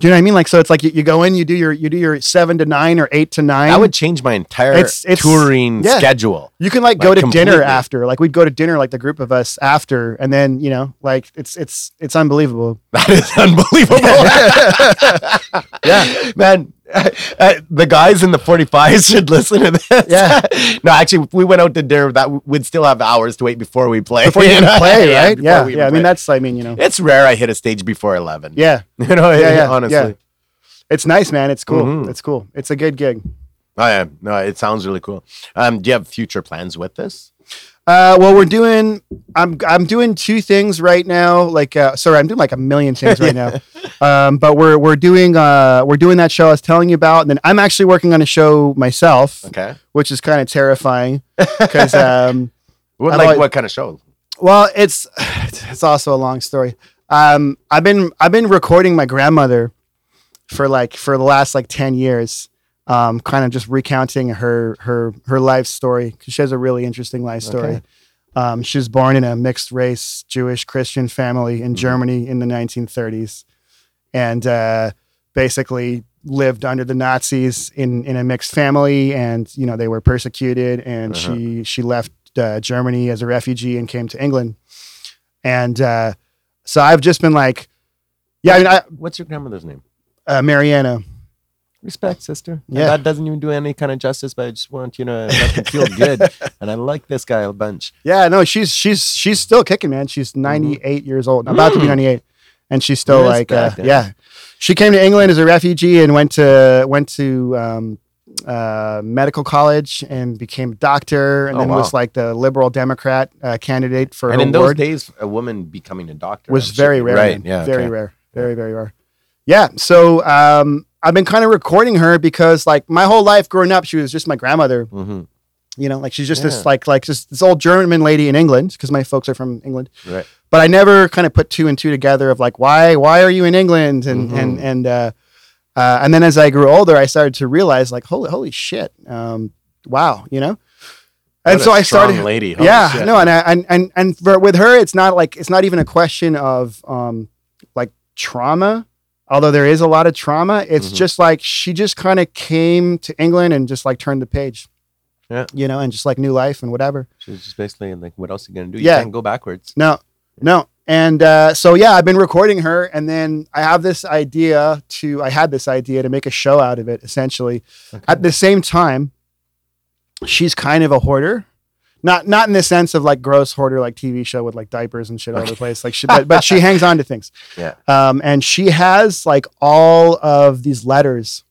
do you know what i mean like so it's like you, you go in you do your you do your seven to nine or eight to nine I would change my entire It's- it's- touring yeah. schedule. you can like go like, to dinner after like we'd go to dinner like the group of us after and then you know like it's it's it's unbelievable That is unbelievable. Yeah. man. Uh, the guys in the 45s should listen to this. Yeah. no, actually, if we went out to dinner, that we'd still have hours to wait before we play. before you even play right before yeah yeah i mean that's i mean you know it's rare I hit a stage before 11. yeah You know, yeah, yeah, honestly. yeah. It's nice, man. It's cool. Mhm. It's cool. It's a good gig. Oh, yeah. No, it sounds really cool. Um, do you have future plans with this? Uh, well, we're doing. I'm I'm doing two things right now. Like, uh, sorry, I'm doing like a million things right now. Um, but we're we're doing uh we're doing that show I was telling you about, and then I'm actually working on a show myself, Okay. which is kind of terrifying because um, What, like, what kind of show? well, it's it's also a long story. Um, I've been I've been recording my grandmother for like for the last like ten years. Um, kind of just recounting her her her life story because she has a really interesting life story. Okay. Um, she was born in a mixed race Jewish Christian family in Mhm. Germany in the 1930s, and uh, basically lived under the Nazis in in a mixed family, and you know they were persecuted, and Uh-huh. she she left uh, Germany as a refugee and came to England, and uh, so I've just been like, yeah, I mean, I, What's your grandmother's name? uh, Mariana, Respect, sister. And Yeah. that doesn't even do any kind of justice, but I just want you to make him feel good. And I like this guy a bunch. yeah, no, she's she's she's still kicking, man. She's 98 years old, about to be Mm. 98, and she's still like, uh, yeah. She came to England as a refugee and went to went to um, uh, medical college and became a doctor, and Oh, then was like the liberal Democrat uh, candidate for and in those ward. days, a woman becoming a doctor was I'm very sure- rare, Right. man. Yeah. very okay. rare, very very rare. Yeah, so um, I've been kind of recording her because like my whole life growing up, she was just my grandmother. Mhm. You know, like she's just Yeah. this like like just this old German lady in England because my folks are from England. Right. But I never kind of put two and two together of like why why are you in England and Mhm. and and uh, uh, and then as I grew older, I started to realize like holy holy shit, um, wow, you know. And What so a I started lady. Holy yeah shit. no and I, and and and for, with her it's not like it's not even a question of um like trauma although there is a lot of trauma it's Mhm. just like she just kind of came to england and just like turned the page Yeah. you know and just like new life and whatever She's just basically like, what else are you gonna do? You Yeah. can't go backwards. no no and uh, so yeah i've been recording her and then i have this idea to i had this idea to make a show out of it essentially at the same time she's kind of a hoarder not not in the sense of like gross hoarder like tv show with like diapers and shit all over the place like she, but, but she hangs on to things Yeah. um and she has like all of these letters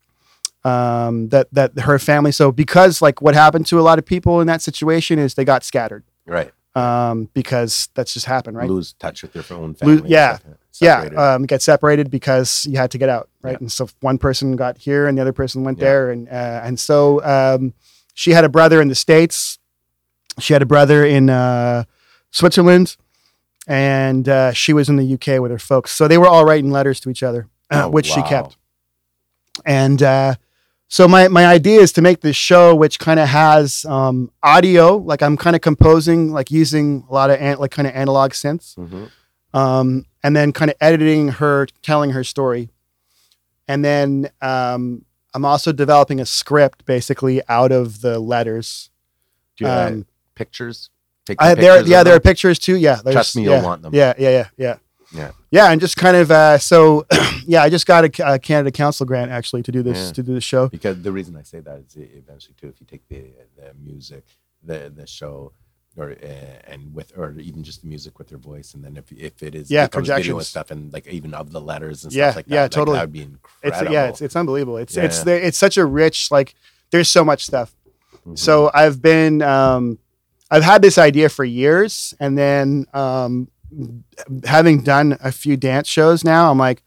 um that that her family so because like what happened to a lot of people in that situation is they got scattered Right. um because that's just happened right Lose touch with their own family. and yeah. stuff. yeah um get separated because you had to get out right Yeah. and so one person got here and the other person went Yeah. there and uh, and so um she had a brother in the states she had a brother in uh switzerland and uh, she was in the uk with her folks. So they were all writing letters to each other uh, Oh, which she kept. And uh, so my my idea is to make this show which kind of has um, audio like i'm kind of composing like using a lot of an, like kind of analog synths. Mhm. um, and then kind of editing her telling her story. And then um, i'm also developing a script basically out of the letters. Do you have um, pictures? Take I, there pictures yeah there are pictures too yeah Trust me, you'll want them. yeah yeah yeah yeah Yeah. yeah and just kind of uh, so yeah i just got a, a canada council grant actually to do this Yeah. to do the show Because the reason I say that is eventually too, if you take the the music, the the show, or uh, and with or even just the music with your voice, and then if if it is Yeah, video and stuff, and like even of the letters and Yeah, stuff like that, yeah, like, totally. that would be it's incredible. yeah it's, it's unbelievable it's Yeah, it's yeah. the, it's such a rich like there's so much stuff Mhm. so i've been um i've had this idea for years and then um having done a few dance shows now i'm like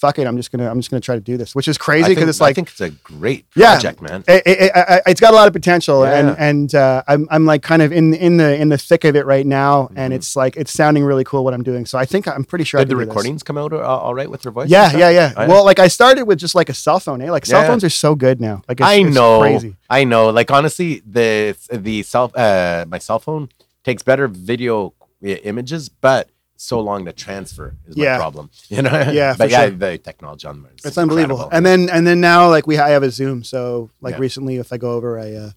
fuck it i'm just gonna i'm just gonna try to do this which is crazy because it's like I think it's a great Yeah. project, man. It, it, it, it's got a lot of potential and Yeah. and uh, I'm I'm like kind of in in the in the thick of it right now and Mhm. it's like it's sounding really cool what I'm doing so I think I'm pretty sure I Did the do this. recordings come out uh, all right with your voice? yeah yeah yeah Oh, yeah. well like I started with just like a cell phone eh like cell Yeah. phones are so good now like it's, I know, crazy I know. Like honestly, the the cell uh my cell phone takes better video images, but so long to transfer is my Yeah. problem. You know, Yeah, but yeah, sure. the technology on is it's unbelievable incredible. and then and then now like we I have a Zoom so like Yeah. recently if I go over I uh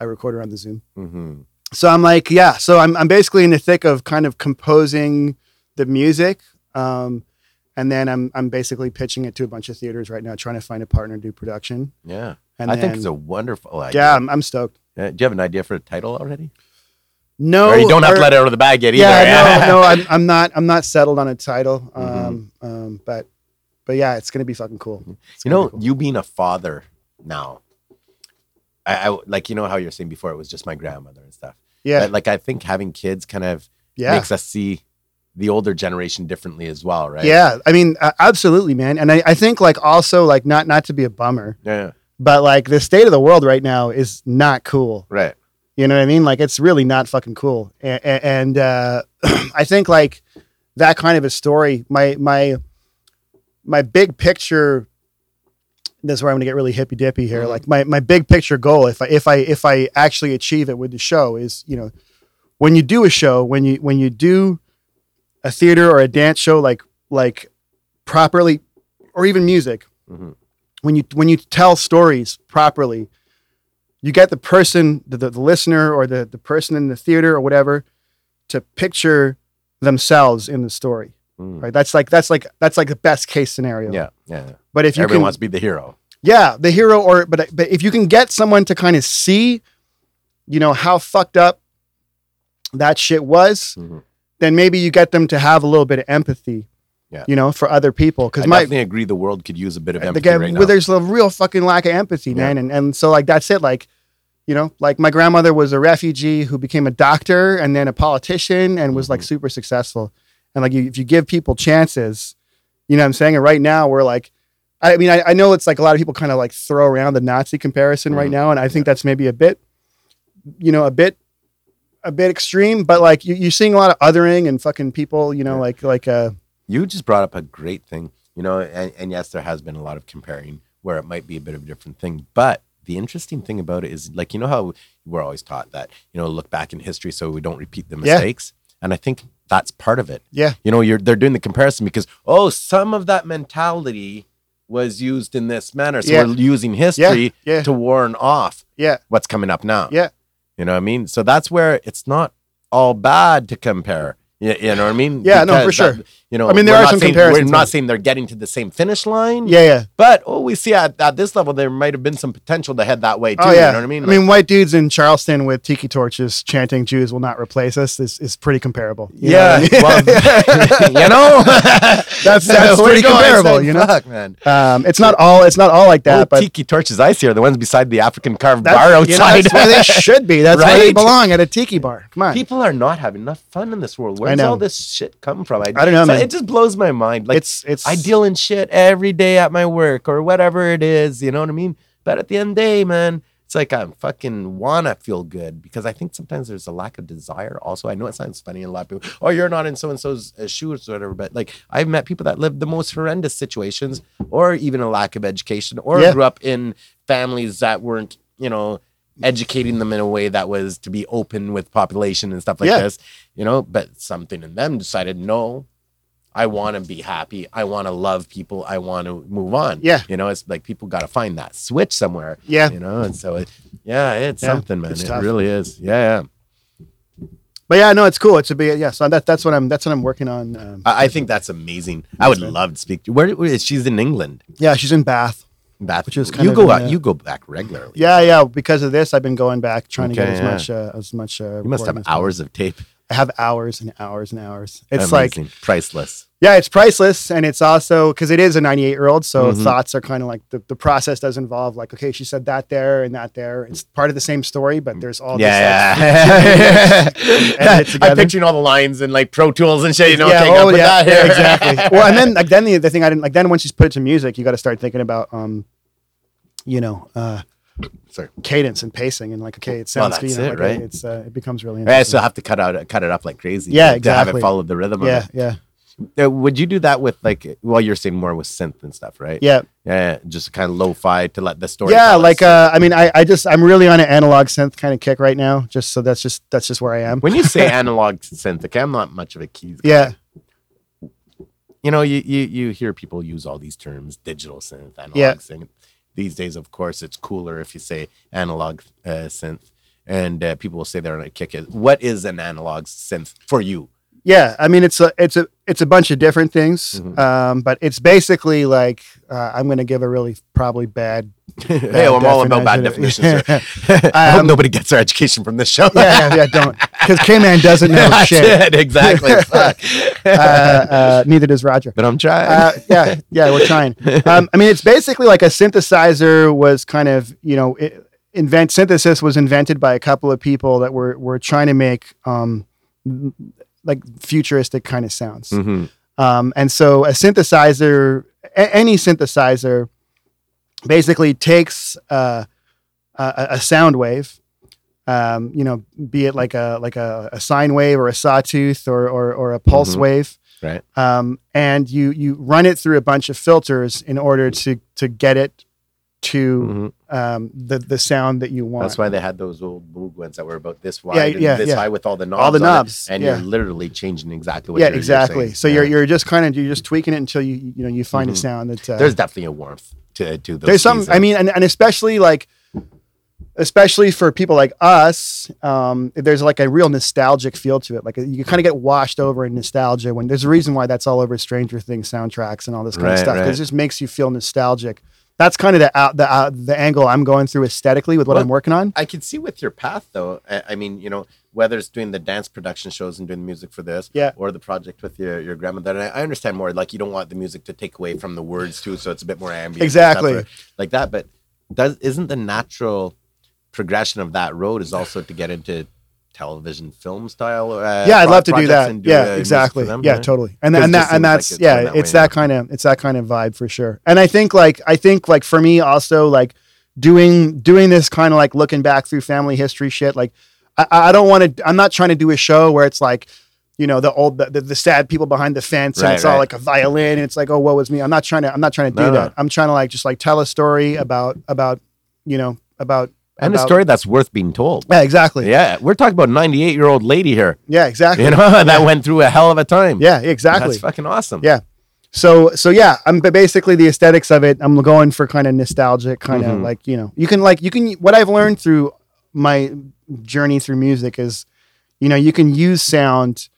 I record around the Zoom Mm-hmm. so I'm like, yeah. So I'm I'm basically in the thick of kind of composing the music, um, and then I'm I'm basically pitching it to a bunch of theaters right now, trying to find a partner to do production. yeah, And I then, think it's a wonderful idea. yeah, I'm, I'm stoked. Uh, do you have an idea for a title already? No, or you don't have or- to let it out of the bag yet either. Yeah, no, no, I'm I'm not I'm not settled on a title. Um, Mm-hmm. um, but but yeah, it's gonna be fucking cool. It's you know, be cool. you being a father now, I, I like you know how you're saying before it was just my grandmother and stuff. yeah, But, like I think having kids kind of yeah. makes us see the older generation differently as well, right? Yeah, I mean, uh, absolutely, man. And I, I think like also like not not to be a bummer, Yeah. but like the state of the world right now is not cool. Right. You know what I mean? Like it's really not fucking cool. And, and uh, I think like that kind of a story, my my my big picture. This is where I'm gonna get really hippy dippy here. Mhm. Like my my big picture goal, if I if I if I actually achieve it with the show, is you know, when you do a show, when you when you do a theater or a dance show, like like properly, or even music, Mhm. when you when you tell stories properly, you get the person, the, the, the listener, or the the person in the theater or whatever, to picture themselves in the story. Mm. Right? That's like that's like that's like the best case scenario. Yeah. Yeah. But if you Everyone can, wants to be the hero. yeah, the hero, or but but if you can get someone to kind of see, you know, how fucked up that shit was, Mhm. then maybe you get them to have a little bit of empathy. Yeah. You know, for other people, I because my definitely agree. The world could use a bit of empathy guy- right now. well, there's a real fucking lack of empathy, Yeah. man, and and so like that's it. Like, you know, like my grandmother was a refugee who became a doctor and then a politician and was like Mhm. super successful. And like, you, if you give people chances, you know what I'm saying. And right now, we're like, I mean, I, I know it's like a lot of people kind of like throw around the Nazi comparison right Mhm. now, and I think that's maybe a bit, you know, a bit. A bit extreme, but like you, you're seeing a lot of othering and fucking people, you know, Yeah. like like uh, you just brought up a great thing, you know, and, and yes, there has been a lot of comparing where it might be a bit of a different thing. But the interesting thing about it is, like, you know how we're always taught that, you know, look back in history so we don't repeat the Yeah. mistakes. And I think that's part of it. yeah, You know, you're they're doing the comparison because oh, some of that mentality was used in this manner. So Yeah. we're using history yeah. to warn off yeah, what's coming up now. Yeah. You know what I mean? So that's where it's not all bad to compare. You, you know what I mean? Yeah, no, for sure. that- you know, I mean, there we're some saying, comparisons, We're not saying they're getting to the same finish line. yeah, yeah. But oh, we see at, at this level there might have been some potential to head that way too. Oh yeah, You know what I mean? I mean, white dudes in Charleston with tiki torches chanting "Jews will not replace us" is, is pretty comparable. You know yeah. what I mean? well, you know, That's- that's pretty you I comparable, you know? Fuck, man. um, it's not all it's not all like that, but tiki torches I see are the ones beside the African carved bar you outside. know, that's where they should be. That's where they belong at a tiki bar. Come on, People are not having enough fun in this world. Where I does all this shit come from? I don't know, so man. It just blows my mind. Like it's it's I deal in shit every day at my work or whatever it is. You know what I mean? But at the end of the day, man, It's like I fucking wanna feel good because I think sometimes there's a lack of desire. Also, I know it sounds funny, and a lot of people, oh, you're not in so and so's uh, shoes or whatever. But like, I've met people that live the most horrendous situations, or even a lack of education, or Yeah. grew up in families that weren't, you know, educating them in a way that was to be open with population and stuff like Yeah. this. You know, but something in them decided, no, I want to be happy. I want to love people. I want to move on. Yeah. You know, it's like people got to find that switch somewhere. Yeah. You know, and so it, yeah, it's Yeah, something, man. it's It tough. really is. Yeah. yeah. But yeah, no, it's cool. It's a big yeah. So that that's what I'm that's what I'm working on. Um, I, I think that's amazing. I would love to speak to Where, where is she's in England? yeah, she's in Bath. Bath. Which is kind you of go out, the- you go back regularly. Yeah, yeah. Because of this, I've been going back trying to Okay, get as yeah. much uh, as much. Uh, You must have recording as possible. hours of tape. Have hours and hours and hours. It's like priceless. yeah, it's priceless, and it's also because it is a 98 year old. So Mhm. thoughts are kind of like the, the process does involve like okay, she said that there and that there. It's part of the same story, but there's all this, like, Yeah. I'm picturing all the lines and like Pro Tools and shit. You know, yeah, oh, yeah, that here. yeah, exactly. well, and then like then the, the thing I didn't like then once you put it to music, you got to start thinking about um, you know, uh, Sorry. cadence and pacing and like okay, it sounds Well, that's you know, it, like, right? It's uh, it becomes really I still have to cut out, cut it up like crazy. Yeah, to have exactly. it follow the rhythm. of yeah, it. yeah, would you do that with like? Well, you're saying more with synth and stuff, right? yeah, Yeah, just kind of lo-fi to let the story. yeah. Like uh, I mean, I I just I'm really on an analog synth kind of kick right now. Just so that's just that's just where I am. when you say analog synth, okay, I'm not much of a keys. guy. Yeah, you know, you, you you hear people use all these terms, digital synth, analog Yeah. synth. These days, of course, it's cooler if you say analog uh, synth, and uh, people will say they're on a kick. It. What is an analog synth for you? yeah. I mean, it's a it's a it's a bunch of different things. Mhm. Um, but it's basically like uh, I'm going to give a really probably bad hey, I'm all about bad definitions. I hope Um, nobody gets their education from this show. yeah, yeah, yeah, don't. Because K Man doesn't know shit. it, exactly. Uh, uh, neither does Roger. but I'm trying. Uh, yeah, yeah, we're trying. Um, I mean, it's basically like a synthesizer was kind of, you know, it, invent synthesis was invented by a couple of people that were were trying to make um, like futuristic kind of sounds. Mhm. Um, and so a synthesizer, a- any synthesizer, basically takes uh, a, a sound wave, um, you know, be it like a like a, a sine wave or a sawtooth or or, or a pulse Mhm. wave, Right. um, and you you run it through a bunch of filters in order to to get it to Mhm. um, the the sound that you want. That's why they had those old Moog ones that were about this wide Yeah, and yeah, this yeah. high with all the knobs. All the on it, knobs, and yeah. you're literally changing exactly what. yeah, you're, you're exactly. saying. so you're you're just kind of you're just tweaking it until you you know you find a Mhm. sound that uh, There's definitely a warmth to to those. there's some i mean and, and especially like especially for people like us um there's like a real nostalgic feel to it like you kind of get washed over in nostalgia when there's a reason why that's all over stranger things soundtracks and all this kind Right, of stuff. right. it just makes you feel nostalgic that's kind of the out the out, the angle i'm going through aesthetically with what Well, i'm working on I can see with your path though. I, I mean, you know, whether it's doing the dance production shows and doing the music for this, Yeah. or the project with your your grandmother. And I, I understand more. Like you don't want the music to take away from the words too, so it's a bit more ambient, Exactly. like that. But does isn't the natural progression of that road is also to get into television film style? Uh, yeah i'd love to do that. do, yeah exactly. them, yeah totally. And, and that and seems like that's it's yeah that it's that kind of it's that kind of vibe for sure. And i think like i think like for me also like doing doing this kind of like looking back through family history shit like i, I don't want to i'm not trying to do a show where it's like you know the old the, the, the sad people behind the fence and Right, it's all right. like a violin and it's like oh what was me. I'm not trying to i'm not trying to do No, no. that. I'm trying to like just like tell a story about about you know about and a story that's worth being told. yeah exactly yeah, Yeah, we're talking about a 98 year old lady here. Yeah, exactly You know that went through a hell of a time. yeah exactly that's fucking awesome. Yeah. So so yeah, I'm basically the aesthetics of it. I'm going for kind of nostalgic, kind of Mhm. like you know, you can like you can what I've learned through my journey through music is, you know, you can use sound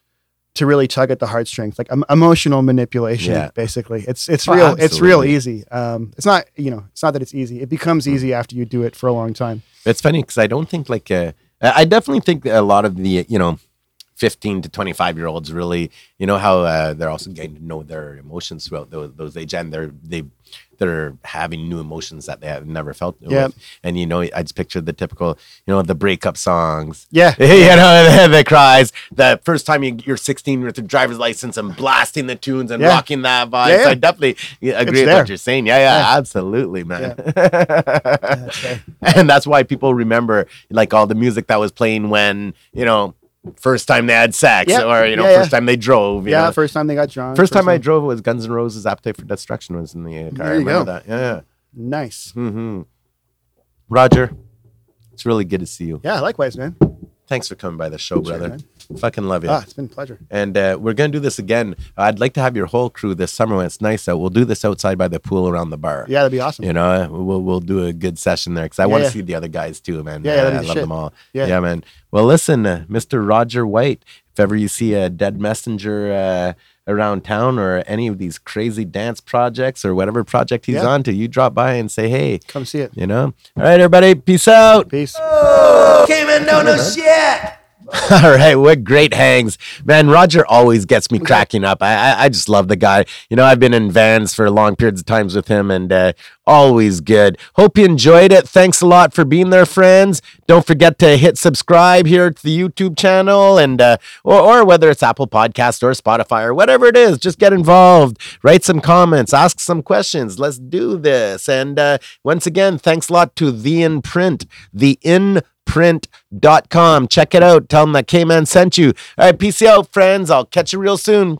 to really tug at the heartstrings, like um, emotional manipulation. Yeah. Basically, it's it's Oh, real. It's real easy. Um, it's not you know, it's not that it's easy. It becomes easy after you do it for a long time. It's funny because I don't think like uh, I definitely think that a lot of the you know. 15 to 25 year olds really you know how uh, they're also getting to know their emotions throughout those, those age and they're they they're having new emotions that they have never felt. With. And you know, I just pictured the typical, you know, the breakup songs. Yeah. you know, the, the cries. The first time you, you're 16 with your driver's license and blasting the tunes and Yeah. rocking that vibe. Yeah, So I definitely agree with what you're saying. Yeah, yeah, Yeah. absolutely, man. and that's why people remember like all the music that was playing when you know first time they had sex Yeah. or you know Yeah, yeah. first time they drove. You Yeah, know? first time they got drunk. First time I drove was Guns N' Roses "Appetite for Destruction" was in the uh, car. There I you remember go. that. Yeah. Nice. hmm Roger, it's really good to see you. Yeah, likewise, man. Thanks for coming by the show, brother. Fucking love you. Ah, it's been a pleasure. And uh, we're gonna do this again. I'd like to have your whole crew this summer when it's nice out. We'll do this outside by the pool around the bar. Yeah, that'd be awesome. You know, we'll we'll do a good session there because I Yeah, want to yeah. see the other guys too, man. Yeah, yeah, Uh, I love shit. them all. Yeah. Yeah. man. Well, listen, uh, Mr. Roger White. If ever you see a dead messenger uh, around town or any of these crazy dance projects or whatever project he's Yeah. on to, you drop by and say hey. Come see it. You know. All right, everybody. Peace out. Peace. Oh, Came and don't know shit. All right, what great hangs, man. Roger always gets me cracking up. I, I I just love the guy. You know, I've been in vans for long periods of times with him, and uh, always good. Hope you enjoyed it. Thanks a lot for being there, friends. Don't forget to hit subscribe here to the YouTube channel, and uh, or or whether it's Apple Podcast or Spotify or whatever it is, just get involved. Write some comments, ask some questions. Let's do this. And uh, once again, thanks a lot to the Imprint, the in print.com. Check it out. Tell them that K Man sent you. All right, peace out, friends. I'll catch you real soon.